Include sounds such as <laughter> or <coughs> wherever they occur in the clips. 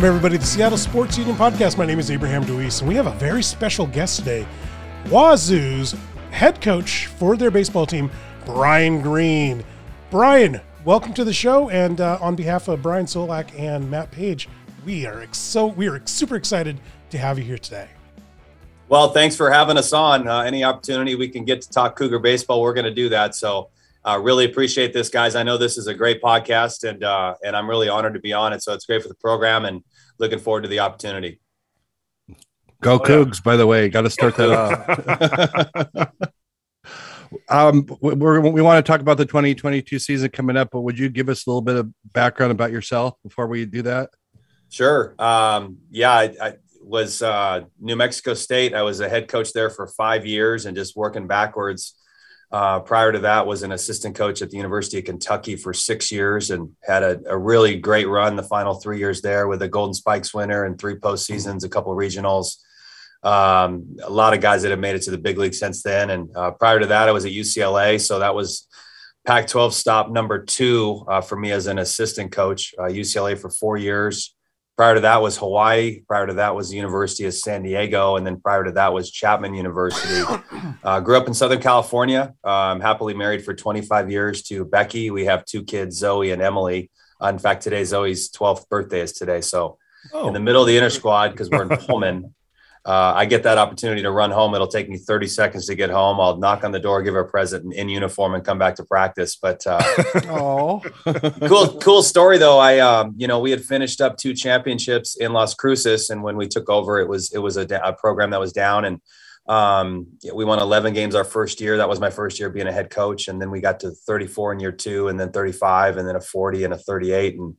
Welcome, everybody, to the Seattle Sports Union Podcast. My name is Abraham DeWeese, and we have a very special guest today Wazoo's head coach for their baseball team, Brian Green. Brian, welcome to the show. And uh, on behalf of Brian Solack and Matt Paige, we are ex- so we are super excited to have you here today. Well, thanks for having us on. Uh, any opportunity we can get to talk Cougar baseball, we're going to do that. So, uh, really appreciate this, guys. I know this is a great podcast, and uh, and I'm really honored to be on it. So it's great for the program, and looking forward to the opportunity. Go oh, Cougs! Yeah. By the way, got to start that off. <laughs> <laughs> um, we we want to talk about the 2022 season coming up, but would you give us a little bit of background about yourself before we do that? Sure. Um, yeah, I, I was uh, New Mexico State. I was a head coach there for five years, and just working backwards uh, prior to that, was an assistant coach at the University of Kentucky for six years and had a, a, really great run the final three years there with a Golden Spikes winner and three postseasons, a couple regionals. Um, a lot of guys that have made it to the big league since then. And uh, prior to that, I was at UCLA, so that was Pac-12 stop number two uh, for me as an assistant coach. UCLA uh, for four years. Prior to that was Hawaii. Prior to that was the University of San Diego, and then prior to that was Chapman University. <coughs> Uh, grew up in Southern California. Um, happily married for 25 years to Becky. We have two kids, Zoe and Emily. Uh, in fact, today Zoe's 12th birthday is today. So oh. in the middle of the inner squad because we're in <laughs> Pullman uh, I get that opportunity to run home. It'll take me 30 seconds to get home. I'll knock on the door, give her a present in, uniform, and come back to practice. But uh, <laughs> oh, cool, cool story though. I, um, you know, we had finished up two championships in Las Cruces, and when we took over, it was it was a, a program that was down, and um, we won 11 games our first year. That was my first year being a head coach, and then we got to 34 in year two, and then 35, and then a 40 and a 38, and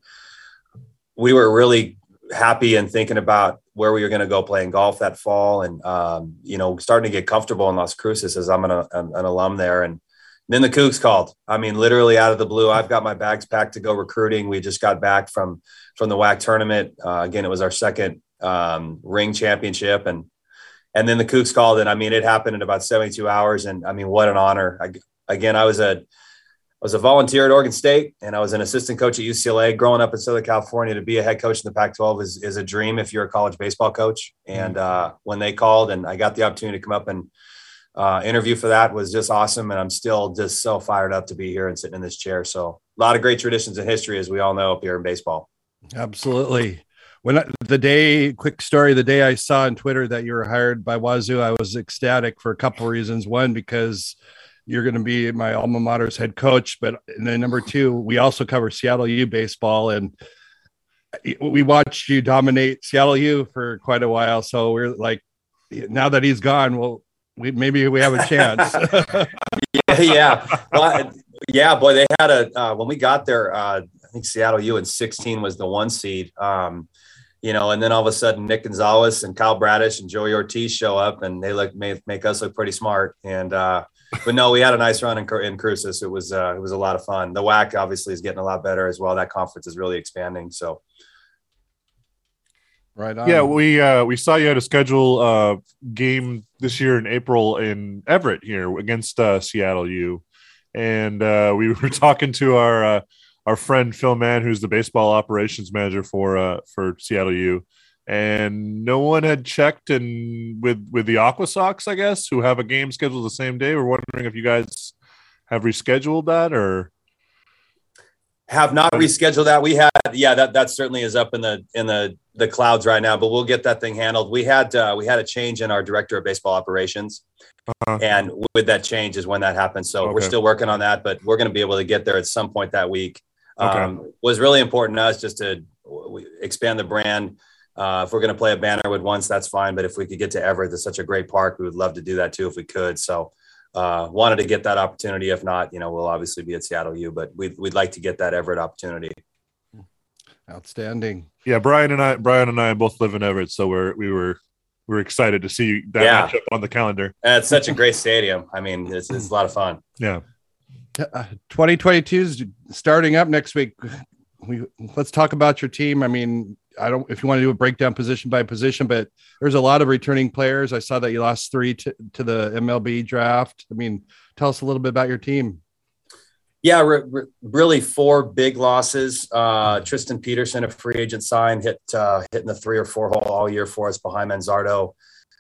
we were really happy and thinking about where we were going to go playing golf that fall, and um, you know, starting to get comfortable in Las Cruces as I'm an, an, an alum there. And then the Cougs called. I mean, literally out of the blue. I've got my bags packed to go recruiting. We just got back from from the WAC tournament. Uh, again, it was our second um, ring championship, and and then the Cougs called, and I mean, it happened in about 72 hours. And I mean, what an honor! I, again, I was a was a volunteer at Oregon State and I was an assistant coach at UCLA. Growing up in Southern California, to be a head coach in the Pac 12 is, is a dream if you're a college baseball coach. And uh, when they called and I got the opportunity to come up and uh, interview for that was just awesome. And I'm still just so fired up to be here and sitting in this chair. So a lot of great traditions and history, as we all know, up here in baseball. Absolutely. When I, the day, quick story, the day I saw on Twitter that you were hired by Wazoo, I was ecstatic for a couple of reasons. One, because you're going to be my alma mater's head coach. But then number two, we also cover Seattle U baseball, and we watched you dominate Seattle U for quite a while. So we're like, now that he's gone, well, we maybe we have a chance. <laughs> yeah, yeah, well, yeah, boy, they had a uh, when we got there. Uh, I think Seattle U in 16 was the one seed. Um, you know, and then all of a sudden Nick Gonzalez and Kyle Bradish and Joey Ortiz show up and they look make, make us look pretty smart. And uh, but no, we had a nice run in, in Cruces. It was uh, it was a lot of fun. The WAC obviously is getting a lot better as well. That conference is really expanding. So. Right on. Yeah, we uh, we saw you had a schedule uh, game this year in April in Everett here against uh, Seattle U, and uh, we <laughs> were talking to our uh, our friend Phil Mann, who's the baseball operations manager for uh, for Seattle U, and no one had checked and with with the Aqua Sox, I guess, who have a game scheduled the same day. We're wondering if you guys have rescheduled that or have not rescheduled that. We had, yeah, that that certainly is up in the in the the clouds right now, but we'll get that thing handled. We had uh, we had a change in our director of baseball operations, uh-huh. and with that change is when that happened. So okay. we're still working on that, but we're going to be able to get there at some point that week. Okay. Um, was really important to us just to expand the brand uh, if we're going to play a Bannerwood once, that's fine. But if we could get to Everett, it's such a great park. We would love to do that too if we could. So uh, wanted to get that opportunity. If not, you know, we'll obviously be at Seattle U, but we'd, we'd like to get that Everett opportunity. Outstanding. Yeah, Brian and I, Brian and I both live in Everett, so we're we were we're excited to see that yeah. matchup on the calendar. And it's such a great stadium. I mean, it's, it's a lot of fun. Yeah. Uh, 2022 is starting up next week. We let's talk about your team. I mean, I don't if you want to do a breakdown position by position, but there's a lot of returning players. I saw that you lost three to, to the MLB draft. I mean, tell us a little bit about your team. Yeah, re- re- really four big losses. Uh, Tristan Peterson, a free agent sign, hit uh, hitting the three or four hole all year for us behind Manzardo.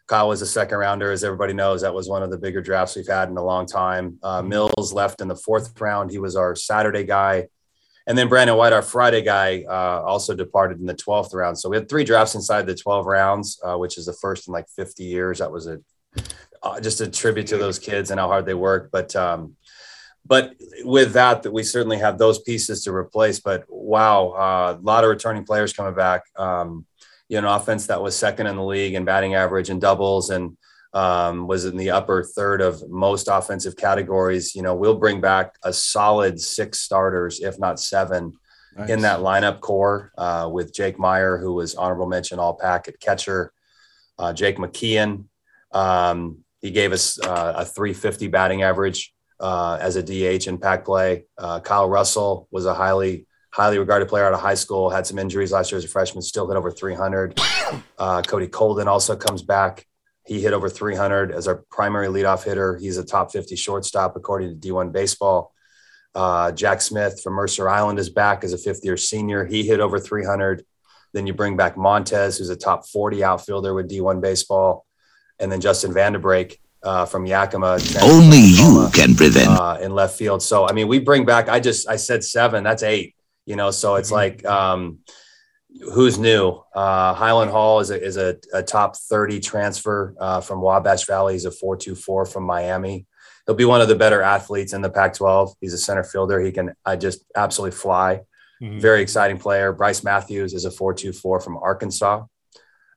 Kyle was a second rounder, as everybody knows. That was one of the bigger drafts we've had in a long time. Uh, Mills left in the fourth round. He was our Saturday guy. And then Brandon White, our Friday guy, uh, also departed in the 12th round. So we had three drafts inside the 12 rounds, uh, which is the first in like 50 years. That was a uh, just a tribute to those kids and how hard they work. But um, but with that, that we certainly have those pieces to replace. But wow, uh, a lot of returning players coming back. Um, you know, an offense that was second in the league in batting average and doubles and um, was in the upper third of most offensive categories. You know, we'll bring back a solid six starters, if not seven, nice. in that lineup core uh, with Jake Meyer, who was honorable mention all pack at catcher, uh, Jake McKeon. Um, he gave us uh, a 350 batting average uh, as a DH in pack play. Uh, Kyle Russell was a highly highly regarded player out of high school. Had some injuries last year as a freshman. Still hit over 300. Uh, Kodie Kolden also comes back. He hit over 300 as our primary leadoff hitter. He's a top 50 shortstop according to D1 Baseball. Uh, Jack Smith from Mercer Island is back as a fifth year senior. He hit over 300. Then you bring back Montez, who's a top 40 outfielder with D1 Baseball. And then Justin Vandebrake, uh, from Yakima. Only you can prevent uh, in left field. So I mean, we bring back. I just I said seven. That's eight. You know, so it's mm-hmm. like um, who's new? Uh, Highland Hall is a is a, a top thirty transfer uh, from Wabash Valley. He's a four two four from Miami. He'll be one of the better athletes in the Pac-12. He's a center fielder. He can I just absolutely fly. Mm-hmm. Very exciting player. Bryce Matthews is a four two four from Arkansas.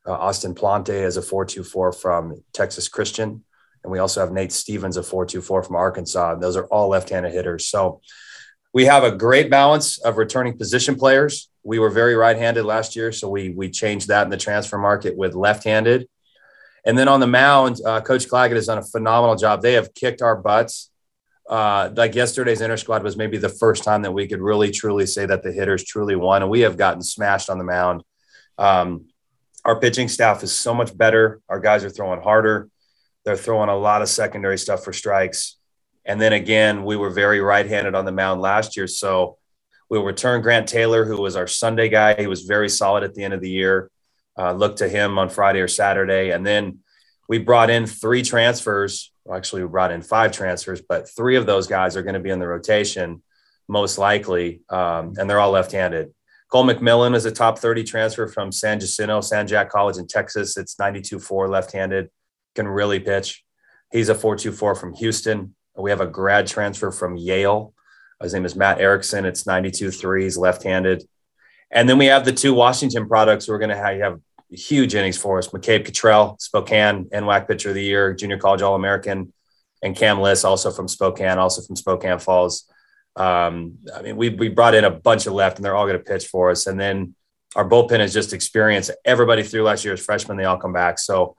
Uh, Austin Plante is a 424 from Texas Christian. And we also have Nate Stevens, a 424 from Arkansas. Those are all left handed hitters. So we have a great balance of returning position players. We were very right handed last year. So we, we changed that in the transfer market with left handed. And then on the mound, uh, Coach Claggett has done a phenomenal job. They have kicked our butts. Uh, like yesterday's inter squad was maybe the first time that we could really truly say that the hitters truly won, and we have gotten smashed on the mound. Um, our pitching staff is so much better. Our guys are throwing harder. They're throwing a lot of secondary stuff for strikes. And then again, we were very right handed on the mound last year. So we'll return Grant Taylor, who was our Sunday guy. He was very solid at the end of the year. Uh, look to him on Friday or Saturday. And then we brought in three transfers. Well, actually, we brought in five transfers, but three of those guys are going to be in the rotation, most likely. Um, and they're all left handed. Cole McMillan is a top 30 transfer from San Jacinto, San Jac College in Texas. It's 92 4 left handed can really pitch. He's a 424 from Houston. We have a grad transfer from Yale. His name is Matt Erickson. It's 92 threes, left handed. And then we have the two Washington products. We're going to have, huge innings for us. McCabe Cottrell, Spokane, NWAC Pitcher of the Year, Junior College All American, and Cam Liss, also from Spokane, also from Spokane Falls. Um, I mean, we, we brought in a bunch of left, and they're all going to pitch for us. And then our bullpen is just experienced everybody through last year's freshmen. They all come back. So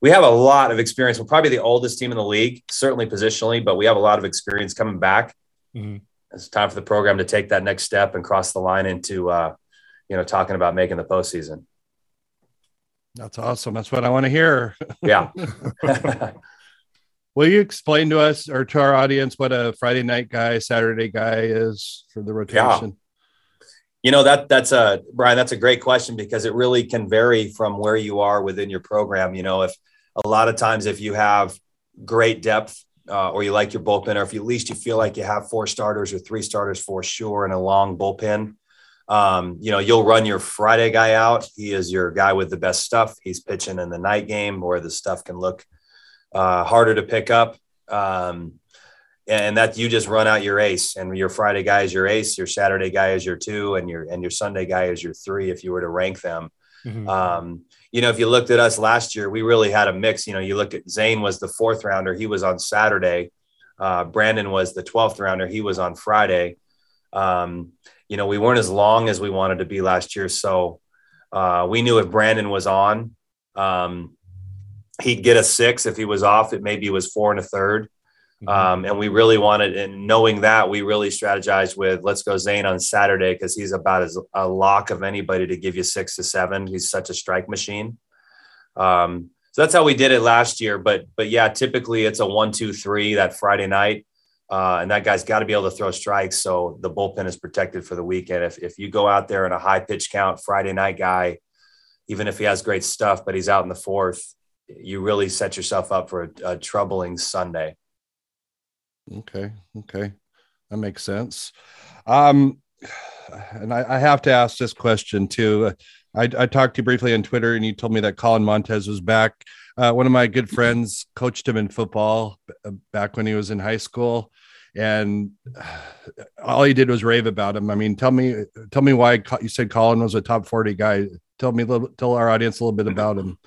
we have a lot of experience. We're probably the oldest team in the league, certainly positionally, but we have a lot of experience coming back. Mm-hmm. It's time for the program to take that next step and cross the line into, uh, you know, talking about making the postseason. That's awesome. That's what I want to hear. Yeah. <laughs> <laughs> Will you explain to us or to our audience what a Friday night guy, Saturday guy is for the rotation? You know that that's a Brian. That's a great question because it really can vary from where you are within your program. You know, if a lot of times if you have great depth uh, or you like your bullpen, or if you, at least you feel like you have four starters or three starters for sure and a long bullpen, um, you know, you'll run your Friday guy out. He is your guy with the best stuff. He's pitching in the night game where the stuff can look uh, harder to pick up. Um, and that you just run out your ace and your friday guy is your ace your saturday guy is your two and your and your sunday guy is your three if you were to rank them. Mm-hmm. um, you know if you looked at us last year we really had a mix. You know you look at zane was the fourth rounder he was on saturday. Uh, brandon was the 12th rounder he was on friday. Um, you know we weren't as long as we wanted to be last year so uh, we knew if brandon was on um, he'd get a six. If he was off it maybe was four and a third Mm-hmm. Um, and we really wanted, and knowing that, we really strategized with let's go Zane on Saturday because he's about as a lock of anybody to give you six to seven. He's such a strike machine. Um, so that's how we did it last year. But but yeah, typically it's a one, two, three that Friday night. Uh, and that guy's got to be able to throw strikes. So the bullpen is protected for the weekend. If, if you go out there in a high pitch count Friday night guy, even if he has great stuff, but he's out in the fourth, you really set yourself up for a, a troubling Sunday. Okay. Okay. That makes sense. Um, and I, I, have to ask this question too. I, I, talked to you briefly on Twitter, and you told me that Colin Montez was back. Uh, one of my good friends coached him in football uh, back when he was in high school, and <sighs> all he did was rave about him. I mean, tell me, tell me why you said Colin was a top forty guy. Tell me, tell our audience a little bit about him.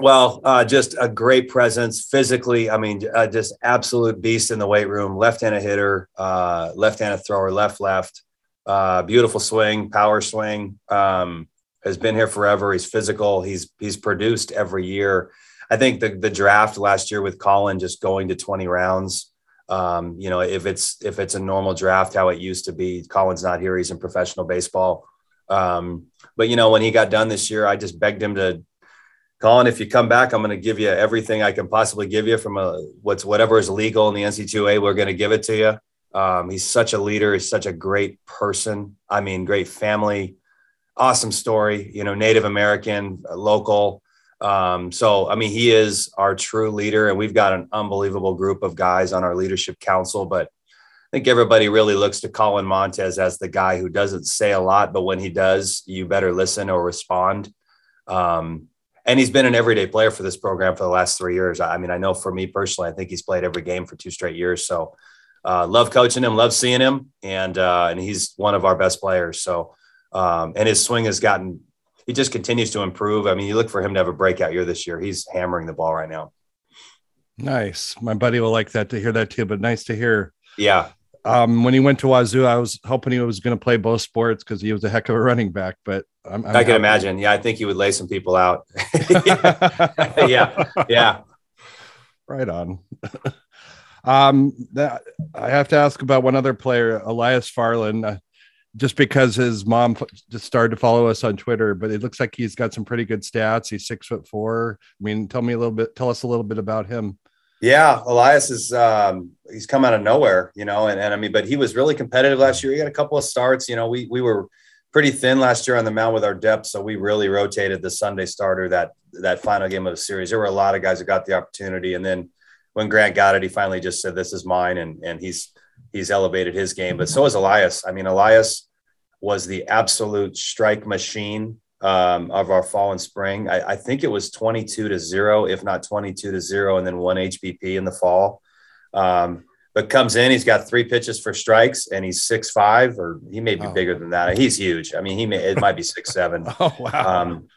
Well, uh, just a great presence physically. I mean, uh, just absolute beast in the weight room. Left-handed hitter, uh, left-handed thrower, left left. Uh, beautiful swing, power swing. Um, has been here forever. He's physical. He's he's produced every year. I think the the draft last year with Colin just going to 20 rounds. Um, you know, if it's if it's a normal draft, how it used to be. Colin's not here. He's in professional baseball. Um, but you know, when he got done this year, I just begged him to Colin, if you come back, I'm going to give you everything I can possibly give you from a what's whatever is legal in the NC2A. We're going to give it to you. Um, he's such a leader. He's such a great person. I mean, great family, awesome story. You know, Native American, local. Um, so, I mean, he is our true leader, and we've got an unbelievable group of guys on our leadership council. But I think everybody really looks to Colin Montez as the guy who doesn't say a lot, but when he does, you better listen or respond. Um, and he's been an everyday player for this program for the last three years. I mean, I know for me personally, I think he's played every game for two straight years. So, uh, love coaching him, love seeing him, and uh, and he's one of our best players. So, um, and his swing has gotten, he just continues to improve. I mean, you look for him to have a breakout year this year. He's hammering the ball right now. Nice. My buddy will like that to hear that too. But nice to hear. Yeah, um, when he went to Wazoo, I was hoping he was going to play both sports because he was a heck of a running back. But I'm, I'm i can imagine. Yeah, I think he would lay some people out. <laughs> <laughs> yeah, yeah. Right on. <laughs> um, that I have to ask about one other player, Elias Farland. Uh, just because his mom just started to follow us on Twitter, but it looks like he's got some pretty good stats. He's six foot four. I mean, tell me a little bit, tell us a little bit about him. Yeah, Elias is um, he's come out of nowhere, you know, and, and I mean, but he was really competitive last year. He had a couple of starts, you know. We we were pretty thin last year on the mound with our depth, so we really rotated the Sunday starter that that final game of the series. There were a lot of guys that got the opportunity, and then when Grant got it, he finally just said, "This is mine," and and he's he's elevated his game. But so is Elias. I mean, Elias was the absolute strike machine um, of our fall and spring. I, I, think it was 22 to zero, if not 22 to zero, and then one HBP in the fall. Um, but comes in, he's got three pitches for strikes, and he's six five, or he may be oh. bigger than that. He's huge. I mean, he may it might be <laughs> six seven. oh wow. Um,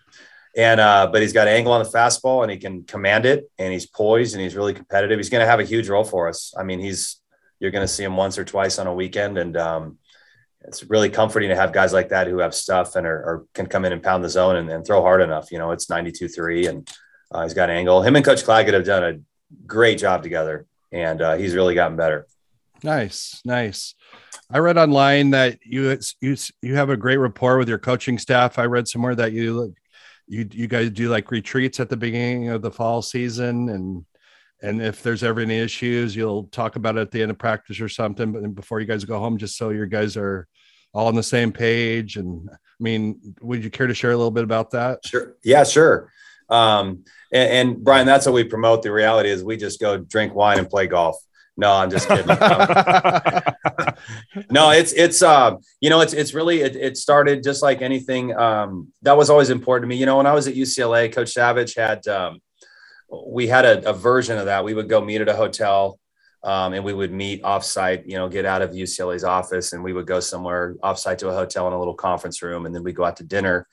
and uh, but he's got angle on the fastball, and he can command it, and he's poised, and he's really competitive. He's going to have a huge role for us. I mean, he's you're going to see him once or twice on a weekend, and um, it's really comforting to have guys like that who have stuff and are, are can come in and pound the zone and, and, throw hard enough. You know, it's 92 3 and uh, he's got angle. Him and Coach Claggett have done a great job together and uh, he's really gotten better. Nice, nice. I read online that you you you have a great rapport with your coaching staff. I read somewhere that you you you guys do like retreats at the beginning of the fall season and and if there's ever any issues you'll talk about it at the end of practice or something but before you guys go home just so your guys are all on the same page and i mean would you care to share a little bit about that? Sure. Yeah sure. Um, and, and, brian that's what we promote the reality is we just go drink wine and play golf. No i'm just kidding. <laughs> No it's it's uh you know it's it's really it, it started just like anything um that was always important to me. You know when i was at ucla coach savage had um we had a, a, version of that. We would go meet at a hotel um, and we would meet offsite, you know, get out of UCLA's office and we would go somewhere offsite to a hotel in a little conference room and then we'd go out to dinner.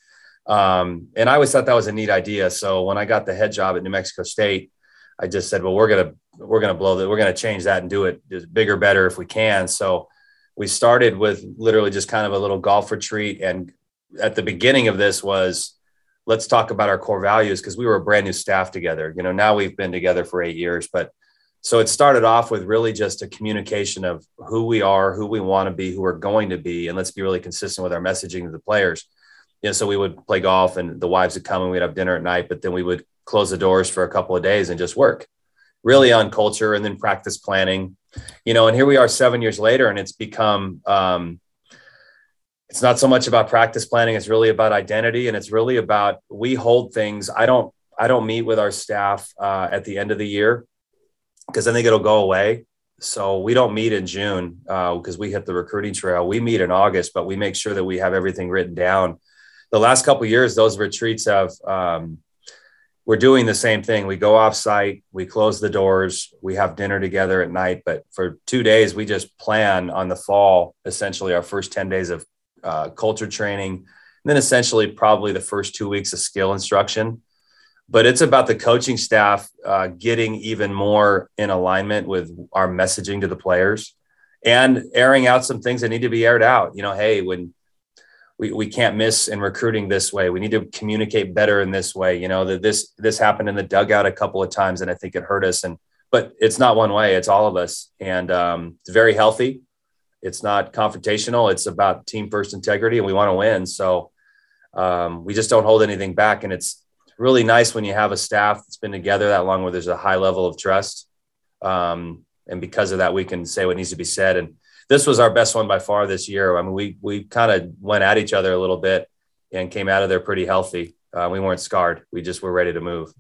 Um, and I always thought that was a neat idea. So when I got the head job at New Mexico State, I just said, well, we're going to, we're going to blow that. We're going to change that and do it bigger, better if we can. So we started with literally just kind of a little golf retreat. And at the beginning of this was, let's talk about our core values because we were a brand new staff together. You know, now we've been together for eight years, but so it started off with really just a communication of who we are, who we want to be, who we're going to be, and let's be really consistent with our messaging to the players. You know, so we would play golf and the wives would come and we'd have dinner at night, but then we would close the doors for a couple of days and just work really on culture and then practice planning. You know, and here we are seven years later, and it's become um, it's not so much about practice planning it's really about identity and it's really about we hold things i don't i don't meet with our staff uh, at the end of the year because i think it'll go away. So we don't meet in june because uh, we hit the recruiting trail. We meet in august but we make sure that we have everything written down. The last couple years those retreats have um, we're doing the same thing. We go off site we close the doors we have dinner together at night but for two days we just plan on the fall essentially our first 10 days of uh, culture training, and then essentially probably the first two weeks of skill instruction. But it's about the coaching staff uh, getting even more in alignment with our messaging to the players and airing out some things that need to be aired out. You know, hey, when we, we can't miss in recruiting this way. We need to communicate better in this way. You know, that this this happened in the dugout a couple of times and I think it hurt us. And but it's not one way, it's all of us. And um, it's very healthy it's not confrontational. It's about team first integrity, and we want to win. So um, we just don't hold anything back. And it's really nice when you have a staff that's been together that long, where there's a high level of trust. Um, and because of that, we can say what needs to be said. And this was our best one by far this year. I mean, we we kind of went at each other a little bit and came out of there pretty healthy. Uh, we weren't scarred. We just were ready to move.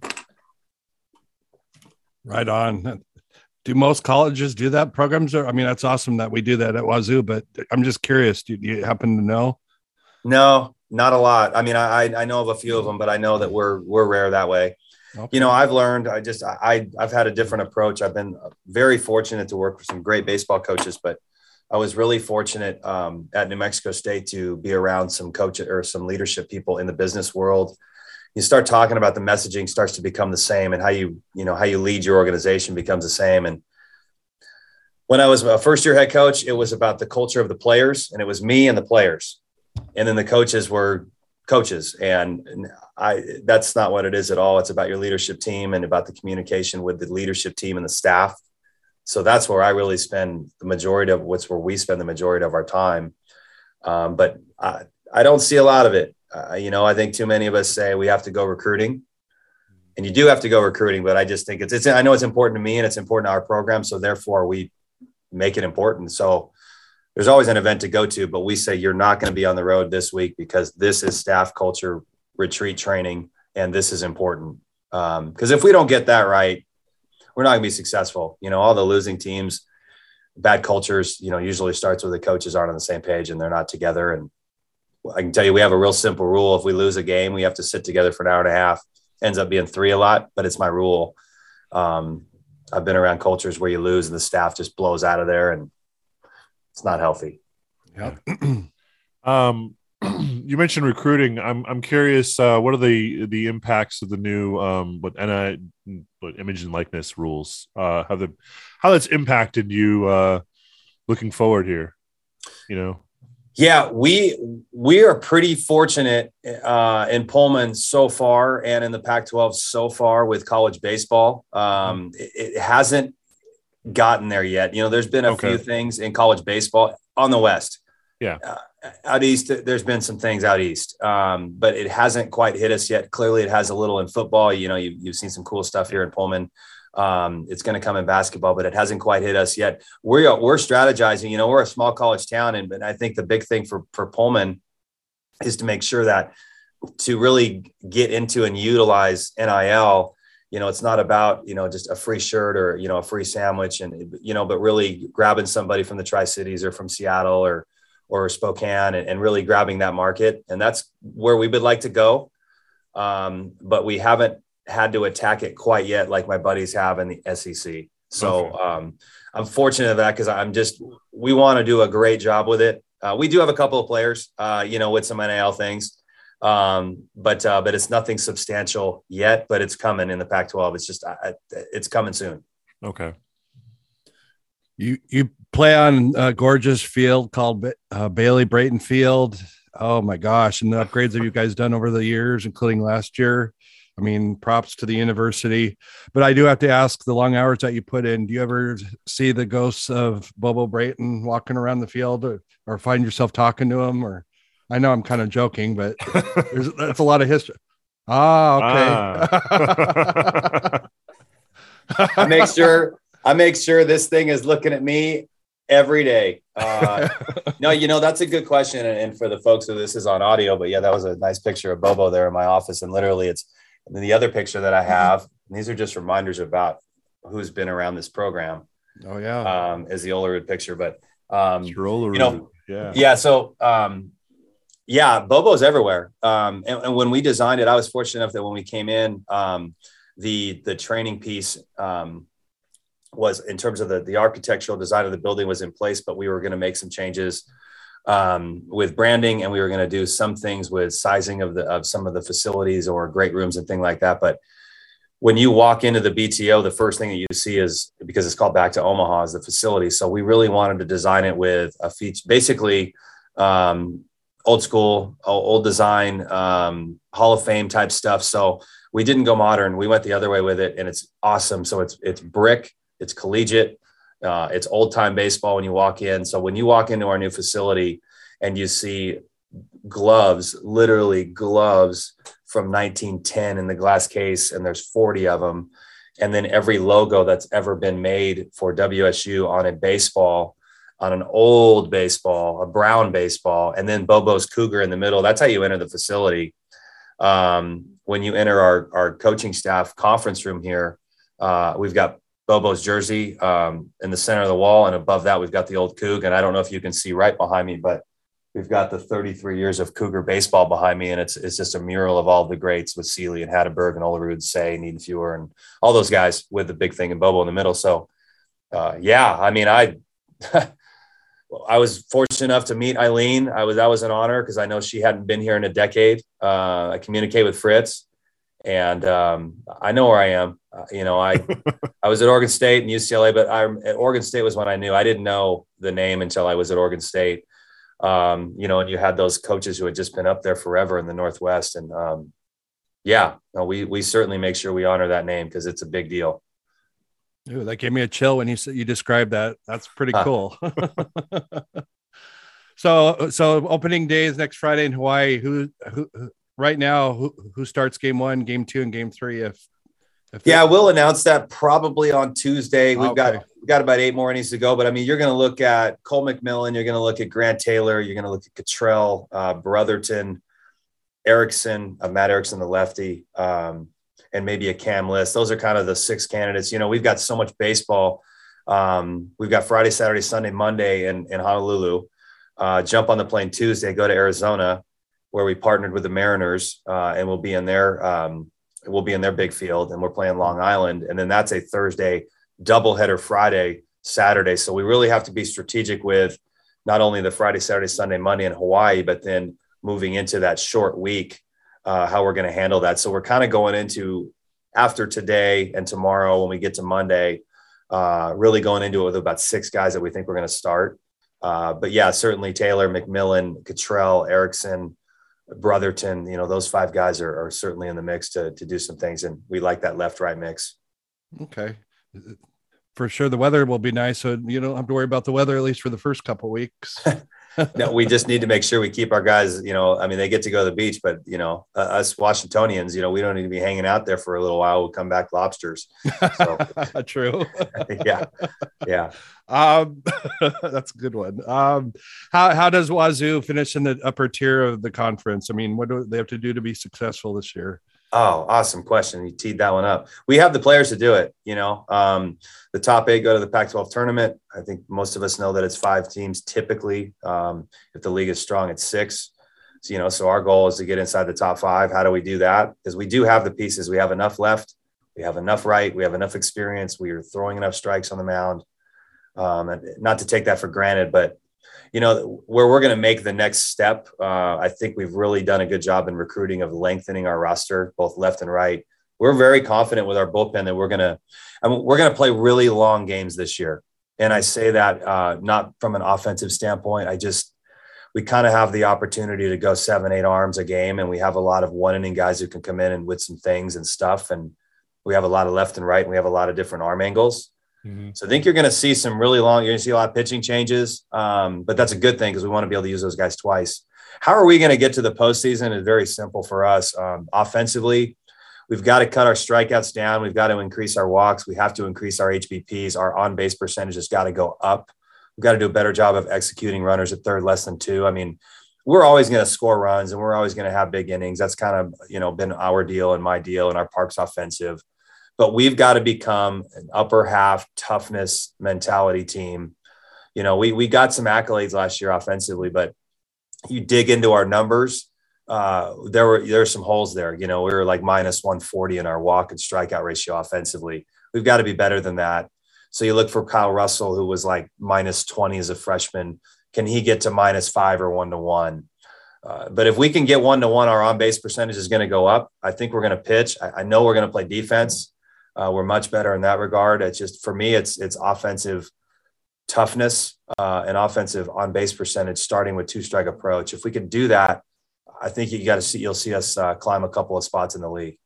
Right on do most colleges do that programs? Are, i mean that's awesome that we do that at wazoo but i'm just curious. Do, you happen to know? No not a lot. I mean i i know of a few of them but i know that we're we're rare that way. Okay. you know i've learned i just i i've had a different approach. I've been very fortunate to work with some great baseball coaches but i was really fortunate um, at new mexico state to be around some coach or some leadership people in the business world you start talking about the messaging starts to become the same and how you you know how you lead your organization becomes the same. And when i was a first year head coach it was about the culture of the players and it was me and the players. And then the coaches were coaches. And i that's not what it is at all. It's about your leadership team and about the communication with the leadership team and the staff. So that's where i really spend the majority of what's where we spend the majority of our time. Um, but I, I don't see a lot of it uh, you know, I think too many of us say we have to go recruiting, and you do have to go recruiting. But I just think it's, it's I know it's important to me and it's important to our program, so therefore we make it important. So there's always an event to go to, but we say you're not going to be on the road this week because this is staff culture retreat training, and this is important. Because um, if we don't get that right, we're not going to be successful. You know, all the losing teams, bad cultures, you know, usually starts with the coaches aren't on the same page and they're not together and I can tell you we have a real simple rule. If we lose a game, we have to sit together for an hour and a half. Ends up being three a lot, but it's my rule. Um, I've been around cultures where you lose and the staff just blows out of there, and it's not healthy. Yeah. <clears throat> um, <clears throat> you mentioned recruiting. I'm I'm curious. Uh, what are the the impacts of the new um, NI, what image and likeness rules? Uh, how the how that's impacted you uh, looking forward here? You know. Yeah, we we are pretty fortunate uh, in Pullman so far, and in the Pac-12 so far with college baseball. Um, it, it, hasn't gotten there yet. You know, there's been a okay. few things in college baseball on the West. Yeah, uh, out east, there's been some things out east, um, but it hasn't quite hit us yet. Clearly, it has a little in football. You know, you, you've seen some cool stuff here in Pullman. Um, it's going to come in basketball, but it hasn't quite hit us yet. We're we're strategizing. You know, we're a small college town, and, and I think the big thing for for Pullman is to make sure that to really get into and utilize NIL. You know, it's not about you know just a free shirt or you know a free sandwich, and you know, but really grabbing somebody from the Tri Cities or from Seattle or or Spokane and, and really grabbing that market, and that's where we would like to go. Um, but we haven't had to attack it quite yet, like my buddies have in the SEC. So um, I'm fortunate of that because I'm just we want to do a great job with it. Uh, we do have a couple of players, uh, you know, with some NIL things, um, but uh, but it's nothing substantial yet. But it's coming in the Pac-12. It's just it's coming soon. Okay. You you play on a gorgeous field called uh, Bailey Brayton Field. Oh my gosh! And the upgrades that you guys done over the years, including last year. I mean, props to the university. But I do have to ask the long hours that you put in. Do you ever see the ghosts of Bobo Brayton walking around the field or, or find yourself talking to him? Or I know I'm kind of joking, but <laughs> there's that's a lot of history. Ah, okay. Ah. <laughs> I make sure I make sure this thing is looking at me every day. Uh, <laughs> no, you know that's a good question, and, for the folks who this is on audio, but yeah, that was a nice picture of Bobo there in my office, and literally, it's the other picture that I have. these are just reminders about who's been around this program. Oh yeah, um, is the Olerud picture, but um, you know, yeah, yeah. So um, yeah, Bobo's everywhere. Um, and, and, when we designed it, I was fortunate enough that when we came in, um, the the training piece um, was in terms of the the architectural design of the building was in place, but we were going to make some changes um, with branding, and we were going to do some things with sizing of the of some of the facilities or great rooms and thing like that. But when you walk into the BTO, the first thing that you see is because it's called Back to Omaha is the facility. So we really wanted to design it with a feature, basically um, old school, old design, um, Hall of Fame type stuff. So we didn't go modern. We went the other way with it, and it's awesome. So it's it's brick, it's collegiate, uh, it's old time baseball when you walk in. So when you walk into our new facility and you see gloves, literally gloves from 1910 in the glass case, and there's 40 of them, and then every logo that's ever been made for WSU on a baseball on an old baseball, a brown baseball, and then Bobo's Cougar in the middle. That's how you enter the facility. Um, when you enter our, our coaching staff conference room here, uh, we've got Bobo's jersey um, in the center of the wall, and above that, we've got the old Coug. And I don't know if you can see right behind me, but we've got the 33 years of Cougar baseball behind me, and it's it's just a mural of all the greats with Seeley and Hatteberg and Olerud, Cey, Niedenfuer, and all those guys with the big thing and Bobo in the middle. So, uh, yeah, I mean, I <laughs> I was fortunate enough to meet Eileen. I was that was an honor because I know she hadn't been here in a decade. Uh, I communicate with Fritz, and um, I know where I am. Uh, you know, I <laughs> I was at Oregon State and UCLA, but I at Oregon State was when I knew. I didn't know the name until I was at Oregon State. Um, you know, and you had those coaches who had just been up there forever in the Northwest, and um, yeah, no, we we certainly make sure we honor that name because it's a big deal. Ooh, that gave me a chill when you you described that. That's pretty huh. cool. <laughs> so so opening day is next Friday in Hawaii. Who who right now who who starts game one, game two, and game three? If, if yeah, we'll announce that probably on Tuesday. We've okay. got we've got about eight more innings to go, but I mean, you're going to look at Cole McMillan, you're going to look at Grant Taylor, you're going to look at Cottrell, uh, Brotherton, Erickson, uh, Matt Erickson, the lefty. Um, and maybe a Cam Liss. Those are kind of the six candidates. You know, we've got so much baseball. Um, we've got Friday, Saturday, Sunday, Monday in, in Honolulu. Uh, jump on the plane Tuesday, go to Arizona, where we partnered with the Mariners, uh, and we'll be in their um, we'll be in their big field, and we're playing Long Island, and then that's a Thursday doubleheader Friday, Saturday. So we really have to be strategic with not only the Friday, Saturday, Sunday, Monday in Hawaii, but then moving into that short week uh, how we're going to handle that. So we're kind of going into after today and tomorrow when we get to Monday, uh, really going into it with about six guys that we think we're going to start. Uh, but yeah, certainly Taylor, McMillan, Cottrell, Erickson, Brotherton, you know, those five guys are, are certainly in the mix to, to do some things. And we like that left right mix. Okay. For sure. The weather will be nice. So you don't have to worry about the weather, at least for the first couple weeks. <laughs> no, we just need to make sure we keep our guys. You know, I mean, they get to go to the beach, but you know, uh, us Washingtonians, you know, we don't need to be hanging out there for a little while. We'll come back lobsters. So, <laughs> True. <laughs> yeah, yeah. Um, <laughs> that's a good one. Um, how how does Wazoo finish in the upper tier of the conference? I mean, what do they have to do to be successful this year? Oh, awesome question. You teed that one up. We have the players to do it. You know, um, the top eight go to the Pac 12 tournament. I think most of us know that it's five teams typically. Um, if the league is strong, it's six. So, you know, so our goal is to get inside the top five. How do we do that? Because we do have the pieces. We have enough left. We have enough right. We have enough experience. We are throwing enough strikes on the mound. Um, and not to take that for granted, but you know, where we're going to make the next step, uh, I think we've really done a good job in recruiting of lengthening our roster, both left and right. We're very confident with our bullpen that we're going to, mean, we're going to play really long games this year. And I say that uh, not from an offensive standpoint. I just, we kind of have the opportunity to go seven, eight arms a game. And we have a lot of one inning guys who can come in and with some things and stuff. And we have a lot of left and right. And we have a lot of different arm angles. Mm-hmm. So I think you're going to see some really long. You're going to see a lot of pitching changes, um, but that's a good thing because we want to be able to use those guys twice. How are we going to get to the postseason? Is very simple for us. Um, offensively, we've got to cut our strikeouts down. We've got to increase our walks. We have to increase our HBPs. Our on base percentage has got to go up. We've got to do a better job of executing runners at third less than two. I mean, we're always going to score runs and we're always going to have big innings. That's kind of, you know, been our deal and my deal and our parks offensive. But we've got to become an upper half toughness mentality team. You know, we we got some accolades last year offensively, but you dig into our numbers, uh, there were there were some holes there. You know, we were like minus 140 in our walk and strikeout ratio offensively. We've got to be better than that. So you look for Kyle Russell, who was like minus 20 as a freshman can he get to minus five or one to one? Uh, but if we can get one to one, our on base percentage is going to go up. I think we're going to pitch. I, I know we're going to play defense. Uh, we're much better in that regard. It's just for me, it's it's offensive toughness uh, and offensive on base percentage, starting with two strike approach. If we can do that, I think you got to see you'll see us uh, climb a couple of spots in the league.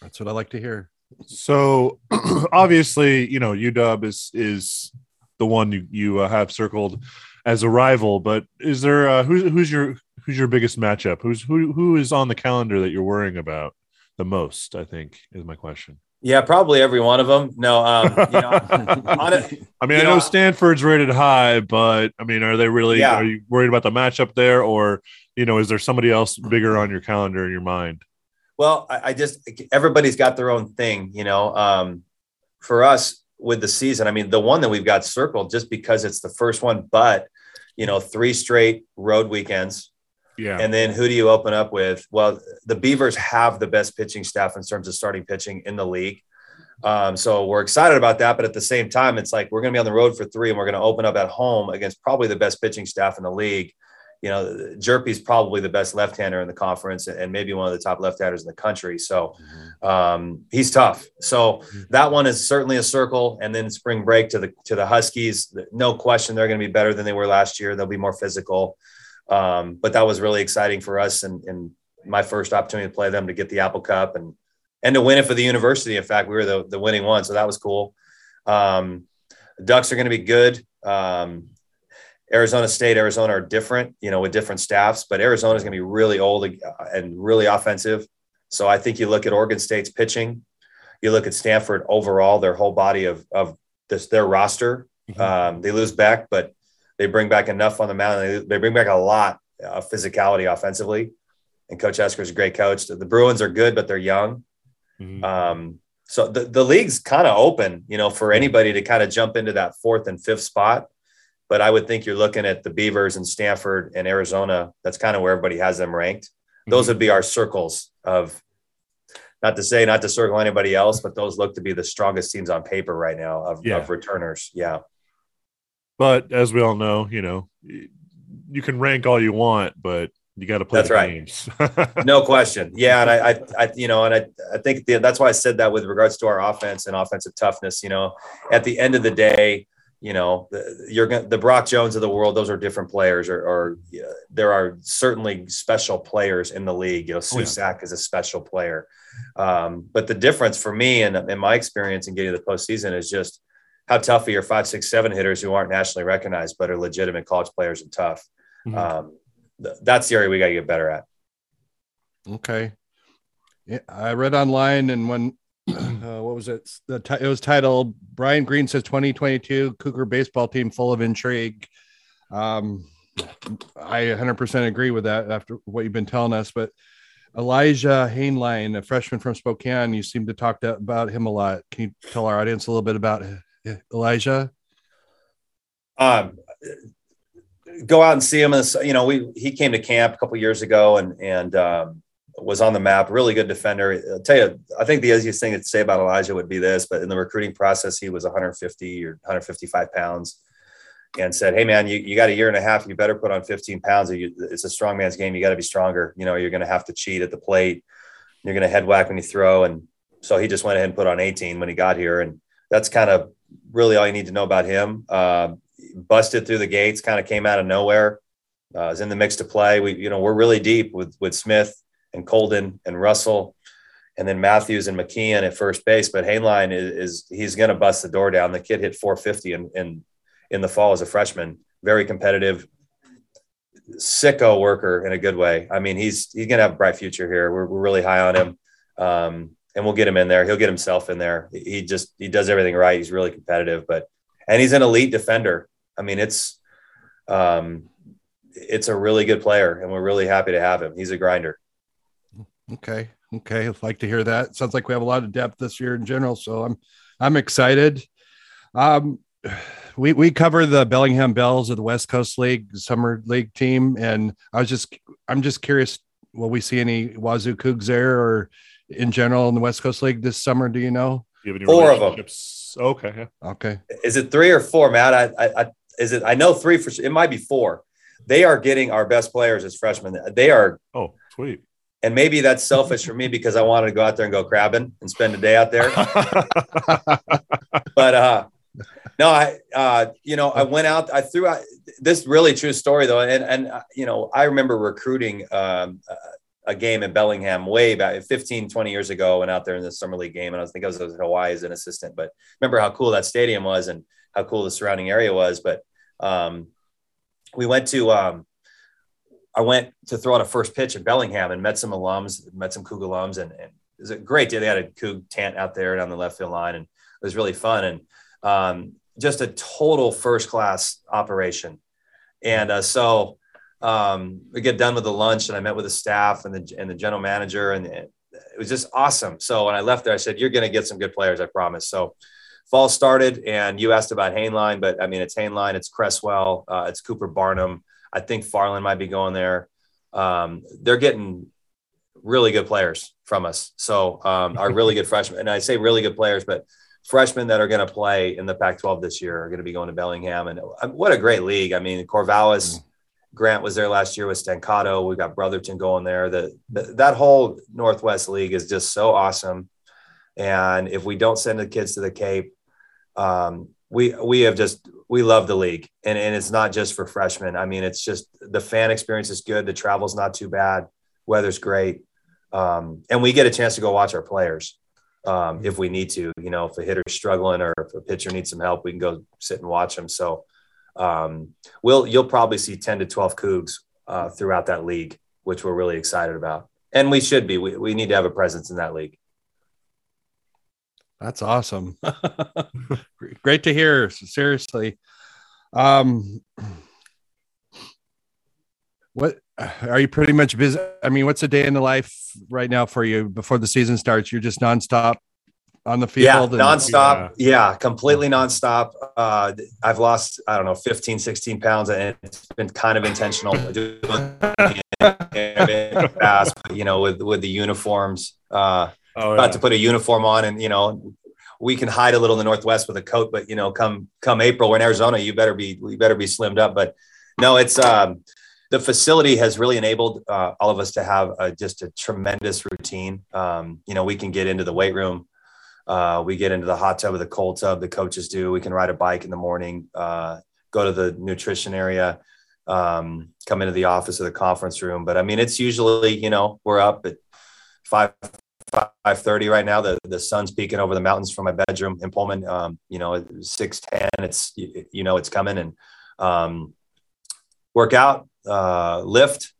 That's what I like to hear. So <clears throat> obviously, you know, UW is is the one you, you uh, have circled as a rival. But is there uh, who's who's your who's your biggest matchup? Who's who who is on the calendar that you're worrying about the most? I think is my question. Yeah, probably every one of them. No, um, you know, <laughs> I mean, I know, know, Stanford's rated high, but I mean, are they really? Yeah. Are you worried about the matchup there, or you know, is there somebody else bigger on your calendar in your mind? Well, I, I just everybody's got their own thing, you know. Um, for us, with the season. I mean, the one that we've got circled just because it's the first one, but you know, three straight road weekends. Yeah. And then who do you open up with? Well, the Beavers have the best pitching staff in terms of starting pitching in the league. Um, so we're excited about that. But at the same time, it's like we're going to be on the road for three and we're going to open up at home against probably the best pitching staff in the league you know, Hjerpe's probably the best left-hander in the conference and maybe one of the top left-handers in the country. So mm-hmm. um, he's tough. So mm-hmm. that one is certainly a circle. And then spring break to the to the Huskies, no question they're going to be better than they were last year. They'll be more physical. Um, but that was really exciting for us and, and my first opportunity to play them to get the Apple Cup and and to win it for the university. In fact, we were the, the winning one, so that was cool. Um, Ducks are going to be good. Um, Arizona State, Arizona are different, you know, with different staffs, but Arizona is going to be really old and really offensive. So I think you look at Oregon State's pitching, you look at Stanford overall, their whole body of, of this, their roster. Mm-hmm. Um, they lose back, but they bring back enough on the mound. They, they bring back a lot of physicality offensively. And Coach Esquer is a great coach. The Bruins are good, but they're young. Mm-hmm. Um, so the, the league's kind of open, you know, for anybody to kind of jump into that fourth and fifth spot. But I would think you're looking at the Beavers and Stanford and Arizona. That's kind of where everybody has them ranked. Those mm-hmm. would be our circles of not to say not to circle anybody else, but those look to be the strongest teams on paper right now of, yeah. of returners. Yeah. But as we all know, you know, you can rank all you want, but you got to play that's right. games. <laughs> no question. Yeah. And I, I, I, you know, and I, I think the, that's why I said that with regards to our offense and offensive toughness, you know, at the end of the day, you know, the, you're going the Brock Jones of the world. Those are different players, or, or there are certainly special players in the league. You know, oh, yeah. is a special player. Um, but the difference for me and in my experience in getting to the postseason is just how tough are your five, six, seven hitters who aren't nationally recognized but are legitimate college players and tough. Mm-hmm. Um, th- that's the area we got to get better at. Okay. Yeah, I read online and when <clears throat> uh, what was it? The t- it was titled Brian Green says 2022 Cougar baseball team full of intrigue. Um, I 100% agree with that after what you've been telling us. But Elijah Hainline, a freshman from Spokane, you seem to talk to, about him a lot. Can you tell our audience a little bit about Elijah? Um, go out and see him. You know, we he came to camp a couple years ago, and and um, was on the map, really good defender. I'll tell you, I think the easiest thing to say about Elijah would be this, but in the recruiting process, he was 150 or 155 pounds and said, Hey man, you, you got a year and a half. You better put on 15 pounds. It's a strong man's game. You got to be stronger. You know, you're going to have to cheat at the plate. You're going to head whack when you throw. And so he just went ahead and put on 18 when he got here. And that's kind of really all you need to know about him. Uh, busted through the gates, kind of came out of nowhere. Uh, is in the mix to play. We, you know, we're really deep with with Smith and Kolden and Russell, and then Matthews and McKeon at first base. But Hainline is, is he's going to bust the door down. The kid hit 450 in, in in the fall as a freshman. Very competitive, sicko worker in a good way. I mean, he's he's going to have a bright future here. We're, we're really high on him. Um, and we'll get him in there. He'll get himself in there. He just he does everything right. He's really competitive, but and he's an elite defender. I mean, it's um, it's a really good player, and we're really happy to have him. He's a grinder. Okay, okay, I'd like to hear that. Sounds like we have a lot of depth this year in general, so I'm I'm excited. Um, we we cover the Bellingham Bells of the West Coast League Summer League team, and I was just I'm just curious, will we see any Wazoo Cougs there or in general in the West Coast League this summer? Do you know? Do you have any Four of them. Okay. Yeah. Okay, Is it three or four, Matt? I, I, I is it? I know three for. It might be four. They are getting our best players as freshmen. They are, Oh, sweet. and maybe that's selfish for me because I wanted to go out there and go crabbing and spend a day out there. <laughs> but uh no i uh you know i went out i threw out this really true story though and and uh, you know i remember recruiting um a game in bellingham way back 15 20 years ago and out there in the summer league game and i was thinking i was in hawaii as an assistant but remember how cool that stadium was and how cool the surrounding area was but um we went to um I went to throw out a first pitch at Bellingham and met some alums, met some Coug alums, and, and it was a great day. They had a Coug tent out there down the left field line, and it was really fun and um, just a total first class operation. And uh, so um, we get done with the lunch, and I met with the staff and the and the general manager, and it, it was just awesome. So when I left there, I said, "You're going to get some good players, I promise." So fall started, and you asked about Hainline, but I mean, it's Hainline, it's Cresswell, uh, it's Cooper Barnum. I think Farland might be going there. Um, they're getting really good players from us. So um, our really good <laughs> freshmen, and I say really good players, but freshmen that are going to play in the Pac-12 this year are going to be going to Bellingham. And uh, what a great league! I mean, Corvallis, Grant was there last year with Stancato. We got Brotherton going there. The, the that whole Northwest League is just so awesome. And if we don't send the kids to the Cape, um, we we have just we love the league, and and it's not just for freshmen. I mean, it's just the fan experience is good. The travel's not too bad. Weather's great, um, and we get a chance to go watch our players um, if we need to. You know, if a hitter's struggling or if a pitcher needs some help, we can go sit and watch them. So um, we'll you'll probably see ten to twelve Cougs uh, throughout that league, which we're really excited about, and we should be. We we need to have a presence in that league. that's awesome. <laughs> Great to hear. Seriously. Um, what are you pretty much busy? I mean, what's a day in the life right now for you before the season starts? You're just nonstop on the Yeah, field. and- nonstop. Yeah. completely nonstop. Uh, I've lost, I don't know, 15, 16 pounds, and it's been kind of intentional. <laughs> fast, you know, with with the uniforms, uh, Oh, about yeah. to put a uniform on, and you know, we can hide a little in the Northwest with a coat, but you know, come come April, we're in Arizona, you better be you better be slimmed up. But no, it's um, the facility has really enabled uh, all of us to have a, just a tremendous routine. Um, you know, we can get into the weight room. Uh, we get into the hot tub or the cold tub. The coaches do. We can ride a bike in the morning. Uh, go to the nutrition area. Um, come into the office or the conference room. But I mean, it's usually you know we're up at five five thirty right now. The the sun's peeking over the mountains from my bedroom in Pullman. Um, you know, six ten. It's you, know it's coming and um, work out, uh, lift,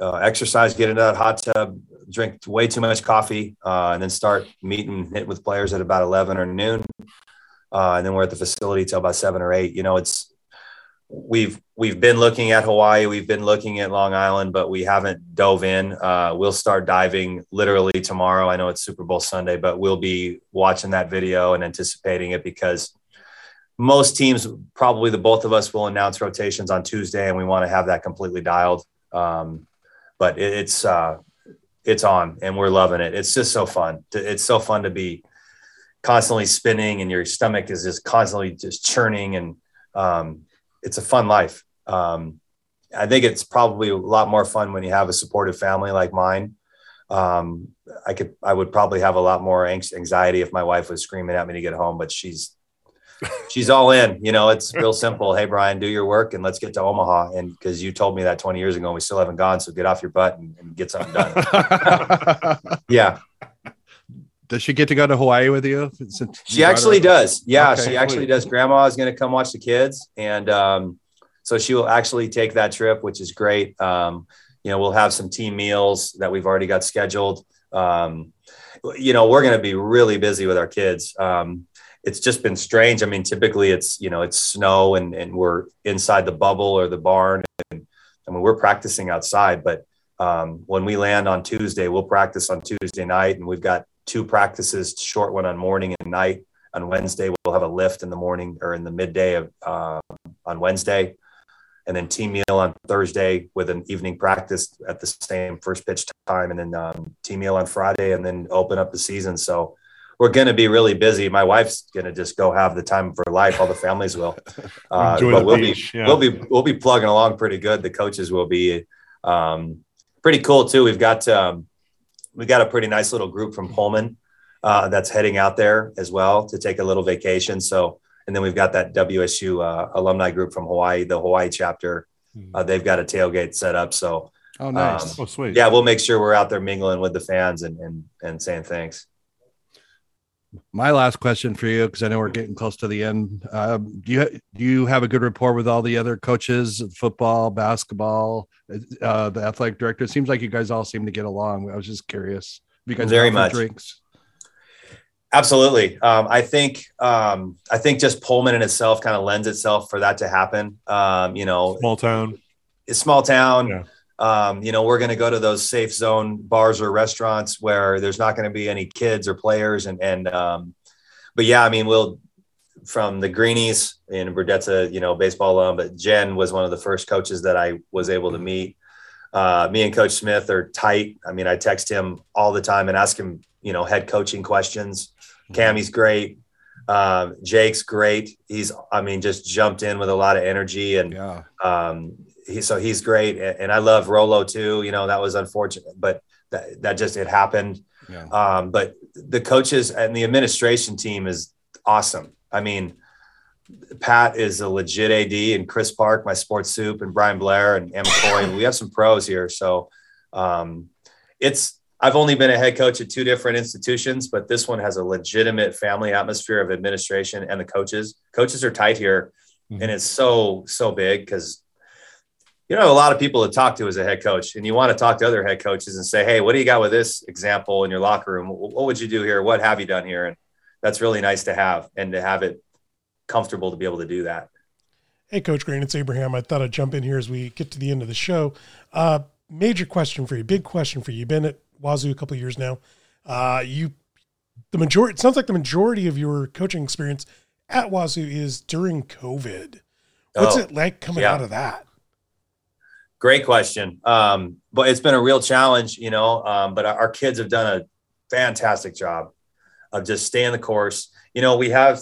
uh, exercise, get into that hot tub, drink way too much coffee, uh, and then start meeting hit with players at about eleven or noon. Uh, and then we're at the facility till about seven or eight. You know, it's we've we've been looking at Hawaii, we've been looking at Long Island, but we haven't dove in. Uh, we'll start diving literally tomorrow. I know it's Super Bowl Sunday, but we'll be watching that video and anticipating it because most teams, probably the both of us, will announce rotations on Tuesday, and we want to have that completely dialed. Um, but it, it's uh, it's on, and we're loving it. It's just so fun. It's so fun to be constantly spinning, and your stomach is just constantly just churning, and um, it's a fun life. Um, I think it's probably a lot more fun when you have a supportive family like mine. Um, I could, I would probably have a lot more anxiety if my wife was screaming at me to get home, but she's, she's all in, you know, it's <laughs> real simple. Hey, Brian, do your work and let's get to Omaha. And cause you told me that 20 years ago, and we still haven't gone. So get off your butt and, and get something done. <laughs> yeah. Does she get to go to Hawaii with you? She actually does. Yeah, Okay, she actually does. Grandma is going to come watch the kids, and um, so she will actually take that trip, which is great. Um, you know, we'll have some team meals that we've already got scheduled. um, you know, we're going to be really busy with our kids. Um, it's just been strange. I mean, typically it's, you know, it's snow and, and we're inside the bubble or the barn. And, I mean, we're practicing outside, but um, when we land on Tuesday, we'll practice on Tuesday night and we've got two practices, short one on morning and night. On Wednesday, we'll have a lift in the morning or in the midday of uh, on Wednesday and then team meal on Thursday with an evening practice at the same first pitch time, and then um, team meal on Friday, and then open up the season. So we're going to be really busy. My wife's going to just go have the time of her life. All the families will, <laughs> uh, but we'll beach, be yeah. we'll be we'll be plugging along pretty good. The coaches will be um, pretty cool too. We've got um, we got a pretty nice little group from Pullman uh, that's heading out there as well to take a little vacation. So and then we've got that WSU uh, alumni group from Hawaii, the Hawaii chapter. Hmm. Uh, they've got a tailgate set up. So, oh, nice. Um, oh, sweet. Yeah, we'll make sure we're out there mingling with the fans and and and saying thanks. My last question for you, because I know we're getting close to the end. Uh, do you do you have a good rapport with all the other coaches, football, basketball, uh, the athletic director? It seems like you guys all seem to get along. I was just curious. You guys very much drinks. Absolutely. Um, I think um, I think just Pullman in itself kind of lends itself for that to happen. Um, you know, small town. It's small town. Yeah. Um, you know, we're going to go to those safe zone bars or restaurants where there's not going to be any kids or players. And and um, but yeah, I mean, we'll from the Greenys in Burdette's a you know baseball alum, but Jen was one of the first coaches that I was able to meet. Uh, me and Coach Smith are tight. I mean, I text him all the time and ask him, you know, head coaching questions. Kamie's great. Um, Jake's great. He's, I mean, just jumped in with a lot of energy and, yeah. um, he, so he's great. And I love Rolo too. You know, that was unfortunate, but that, that just, it happened. Yeah. Um, but the coaches and the administration team is awesome. I mean, Pat is a legit AD and Chris Park, my sports soup and Brian Blair and Emma Coy. we have some pros here. So, um, it's, I've only been a head coach at two different institutions, but this one has a legitimate family atmosphere of administration and the coaches. Coaches are tight here, mm-hmm. and it's so so big because you know a lot of people to talk to as a head coach, and you want to talk to other head coaches and say, "Hey, what do you got with this example in your locker room? What would you do here? What have you done here?" And that's really nice to have and to have it comfortable to be able to do that. Hey, Coach Green, it's Abraham. I thought I'd jump in here as we get to the end of the show. Uh, major question for you, big question for you. You've been at Wazoo a couple years now. Uh, you, the majority, it sounds like the majority of your coaching experience at Wazoo is during COVID. What's oh, it like coming yeah. out of that? Great question. Um, but it's been a real challenge, you know. Um, but our kids have done a fantastic job of just staying the course. You know, we have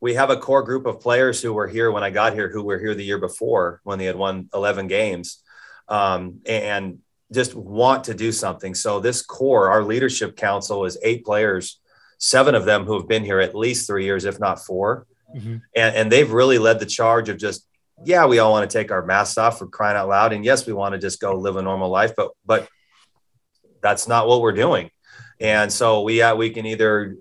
we have a core group of players who were here when I got here, who were here the year before when they had won 11 games. Um, and just want to do something. So this core, our leadership council is eight players, seven of them who have been here at least three years, if not 4 mm-hmm. and, and they've really led the charge of just, yeah, we all want to take our masks off for crying out loud. And yes, we want to just go live a normal life, but, but that's not what we're doing. And so we, uh, we can either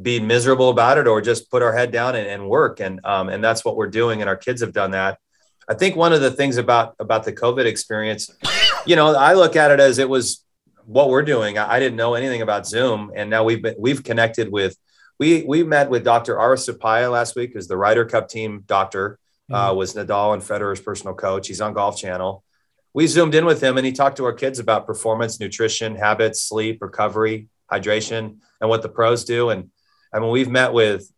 be miserable about it or just put our head down and, and work. And, um, and that's what we're doing. And our kids have done that. I think one of the things about about the COVID experience, you know, I look at it as it was what we're doing. I, I didn't know anything about Zoom, and now we've been we've connected with. We we met with Dr. Ara Suppiah last week, who's the Ryder Cup team doctor. Uh, mm-hmm. was Nadal and Federer's personal coach. He's on Golf Channel. We zoomed in with him, and he talked to our kids about performance, nutrition, habits, sleep, recovery, hydration, and what the pros do. And I mean, we've met with,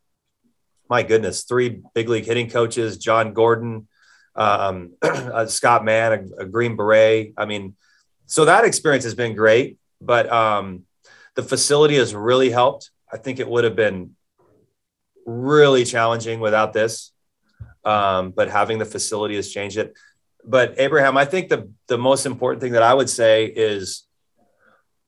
my goodness, three big league hitting coaches: John Gordon, um, <clears throat> uh, Scott Mann, a, a, Green Beret. I mean, so that experience has been great, but um, the facility has really helped. I think it would have been really challenging without this, um, but having the facility has changed it. But Abraham, I think the the most important thing that I would say is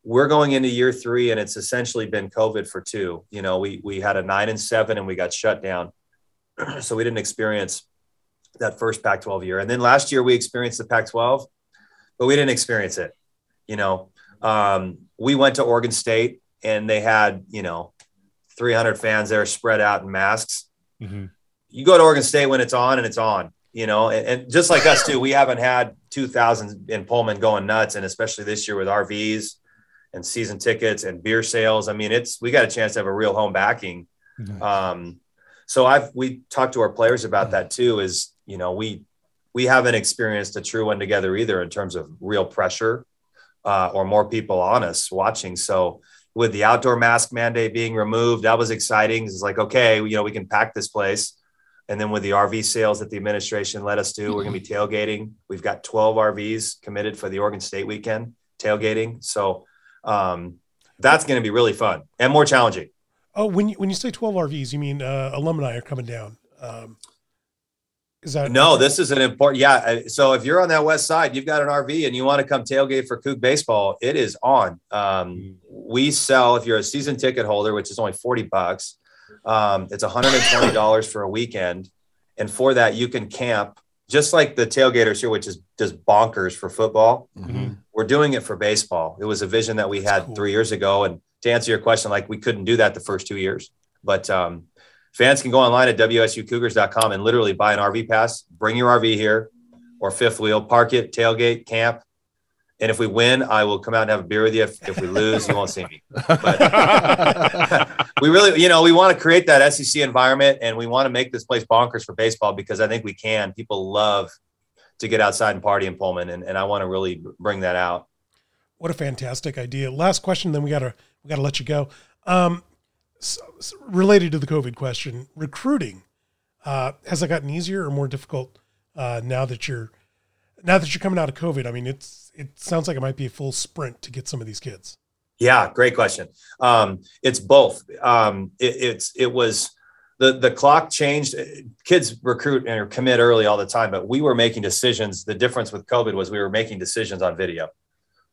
we're going into year three, and it's essentially been COVID for two. You know, we we had a nine and seven, and we got shut down, <clears throat> so we didn't experience that first Pac 12 year. And then last year we experienced the Pac 12, but we didn't experience it. You know, um, we went to Oregon State and they had, you know, 300 fans there spread out in masks. Mm-hmm. You go to Oregon State when it's on and it's on, you know, and, and just like us too, we haven't had 2000 in Pullman going nuts. And especially this year with RVs and season tickets and beer sales. I mean, it's we got a chance to have a real home backing. Um, so I've we talked to our players about that too. Is you know we we haven't experienced a true one together either in terms of real pressure uh, or more people on us watching. So with the outdoor mask mandate being removed, that was exciting. It's like okay, you know we can pack this place. And then with the RV sales that the administration let us do, we're going to be tailgating. We've got 12 RVs committed for the Oregon State weekend tailgating. So um, that's going to be really fun and more challenging. Oh, when you, when you say 12 RVs, you mean uh, alumni are coming down. Um, is that No, this is an important. Yeah. So if you're on that west side, you've got an RV and you want to come tailgate for Coug baseball, it is on. Um, we sell if you're a season ticket holder, which is only 40 bucks. Um, it's $120 for a weekend. And for that, you can camp just like the tailgaters here, which is just bonkers for football. Mhm. We're doing it for baseball. It was a vision that we had cool. three years ago. And to answer your question, like we couldn't do that the first two years, but um, fans can go online at wsucougars.com and literally buy an RV pass, bring your RV here or fifth wheel, park it, tailgate, camp. And if we win, I will come out and have a beer with you. If, if we lose, you won't see me. But <laughs> <laughs> we really, you know, we want to create that SEC environment and we want to make this place bonkers for baseball because I think we can. People love to get outside and party in Pullman. And, and I want to really bring that out. What a fantastic idea. Last question, then we gotta we gotta let you go. Um, s s- related to the COVID question, recruiting uh, has it gotten easier or more difficult uh, now that you're now that you're coming out of COVID? I mean, it's it sounds like it might be a full sprint to get some of these kids. Yeah, great question. Um, it's both. Um, it, it's it was the the clock changed. Kids recruit and commit early all the time, but we were making decisions. The difference with COVID was we were making decisions on video.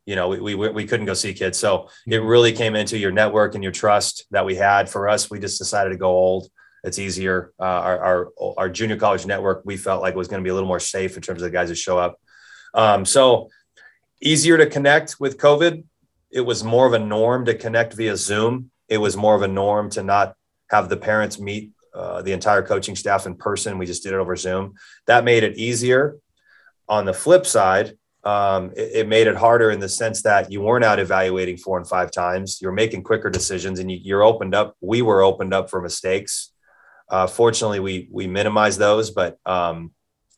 You know, we, we we couldn't go see kids, so it really came into your network and your trust that we had. For us, we just decided to go old. It's easier. Uh, our, our our junior college network we felt like was going to be a little more safe in terms of the guys that show up. Um, so easier to connect with COVID it was more of a norm to connect via Zoom. It was more of a norm to not have the parents meet uh, the entire coaching staff in person. We just did it over Zoom. That made it easier. On the flip side, um, it, it made it harder in the sense that you weren't out evaluating four and five times. You're making quicker decisions, and you, you're opened up. We were opened up for mistakes. Uh, fortunately, we we minimized those, but um,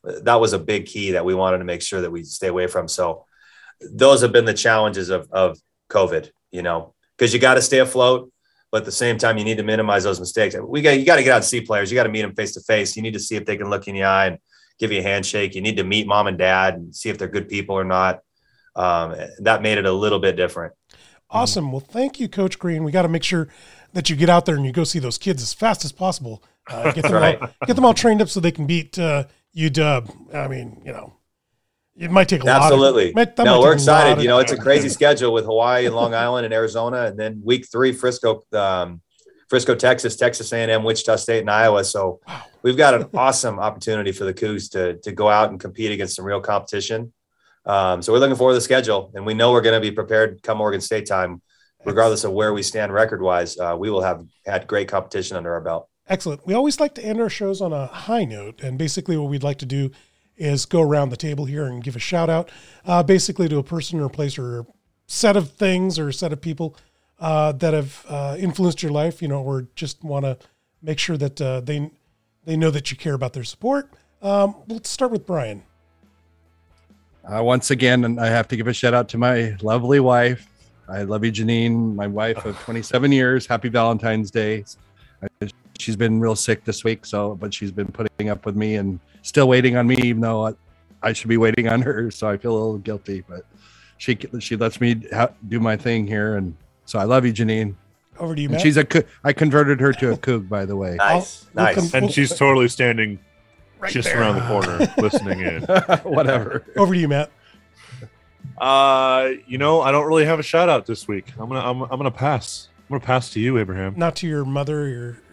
that was a big key that we wanted to make sure that we stay away from. So those have been the challenges of of COVID, you know, because you got to stay afloat, but at the same time, you need to minimize those mistakes. We got you got to get out and see players. You got to meet them face to face. You need to see if they can look in the eye and give you a handshake. You need to meet mom and dad and see if they're good people or not. Um, that made it a little bit different. Awesome. Well, thank you, Coach Green. We got to make sure that you get out there and you go see those kids as fast as possible. Uh, get them <laughs> Right. all get them all trained up so they can beat uh, UW. I mean, you know, it might take a lot. Absolutely. Of, might, no, we're lot excited. You know, it's a crazy schedule with Hawaii and Long Island and Arizona, and then week three, Frisco, um, Frisco, Texas, Texas A&M, Wichita State, and Iowa. So we've got an awesome opportunity for the Cougs to to go out and compete against some real competition. Um, so we're looking forward to the schedule, and we know we're going to be prepared come Oregon State time, regardless of where we stand record wise. Uh, we will have had great competition under our belt. Excellent. We always like to end our shows on a high note, and basically what we'd like to do is go around the table here and give a shout out, uh, basically to a person or place or set of things or a set of people uh, that have uh, influenced your life, you know, or just want to make sure that uh, they they know that you care about their support. Um, let's start with Brian. Uh, once again, I have to give a shout out to my lovely wife. I love you, Janine, my wife of <laughs> 27 years. Happy Valentine's Day. I- She's been real sick this week, so but she's been putting up with me and still waiting on me, even though I, I should be waiting on her. So I feel a little guilty, but she she lets me ha- do my thing here, and so I love you, Janine. Over to you, Matt. she's a coo- I converted her to a coug, by the way. Nice, I'll- we'll nice. and she's totally standing Right just there. around the corner, <laughs> listening in. <laughs> Whatever. Over to you, Matt. Uh, you know, I don't really have a shout out this week. I'm gonna, I'm, I'm gonna pass. I'm gonna pass to you, Abraham. Not to your mother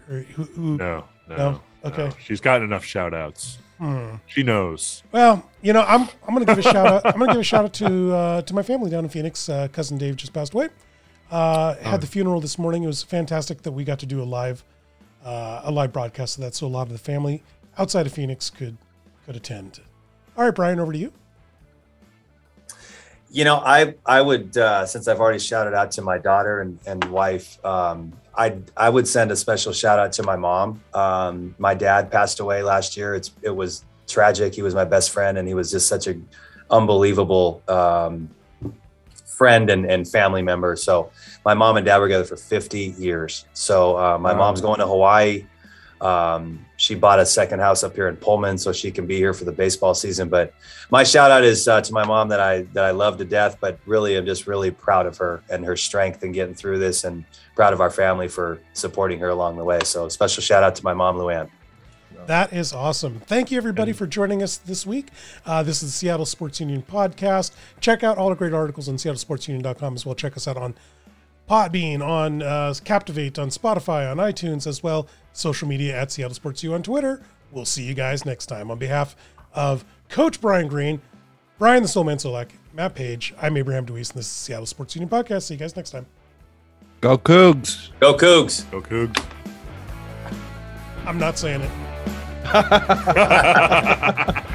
or, or who. who No, no, No? Okay. no. She's gotten enough shout outs. Hmm. She knows. Well, you know, I'm I'm gonna give a shout out. I'm gonna give a shout out to uh, to my family down in Phoenix. Uh, cousin Dave just passed away. Uh, had the funeral this morning. It was fantastic that we got to do a live uh, a live broadcast of that, so a lot of the family outside of Phoenix could could attend. All right, Brian, over to you. You know, I I would uh, since I've already shouted out to my daughter and, and wife, um, I I would send a special shout out to my mom. Um, my dad passed away last year. It's it was tragic. He was my best friend, and he was just such a unbelievable um, friend and, and family member. So my mom and dad were together for 50 years. So uh, my Wow. mom's going to Hawaii. Um, she bought a second house up here in Pullman so she can be here for the baseball season. But my shout out is uh, to my mom that I that I love to death, but really I'm just really proud of her and her strength in getting through this, and proud of our family for supporting her along the way. So special shout out to my mom, Luann. That is awesome. Thank you, everybody, for joining us this week. Uh, this is the Seattle Sports Union podcast. Check out all the great articles on seattlesportsunion.com as well. Check us out on Podbean, on uh, Captivate, on Spotify, on iTunes as well. Social media at Seattle Sports U on Twitter. We'll see you guys next time. On behalf of Coach Brian Green, Brian the Soulman Solack, Matt Paige, I'm Abraham DeWeese, and this is Seattle Sports Union podcast. See you guys next time. Go Cougs. Go Cougs! Go Cougs. I'm not saying it. <laughs>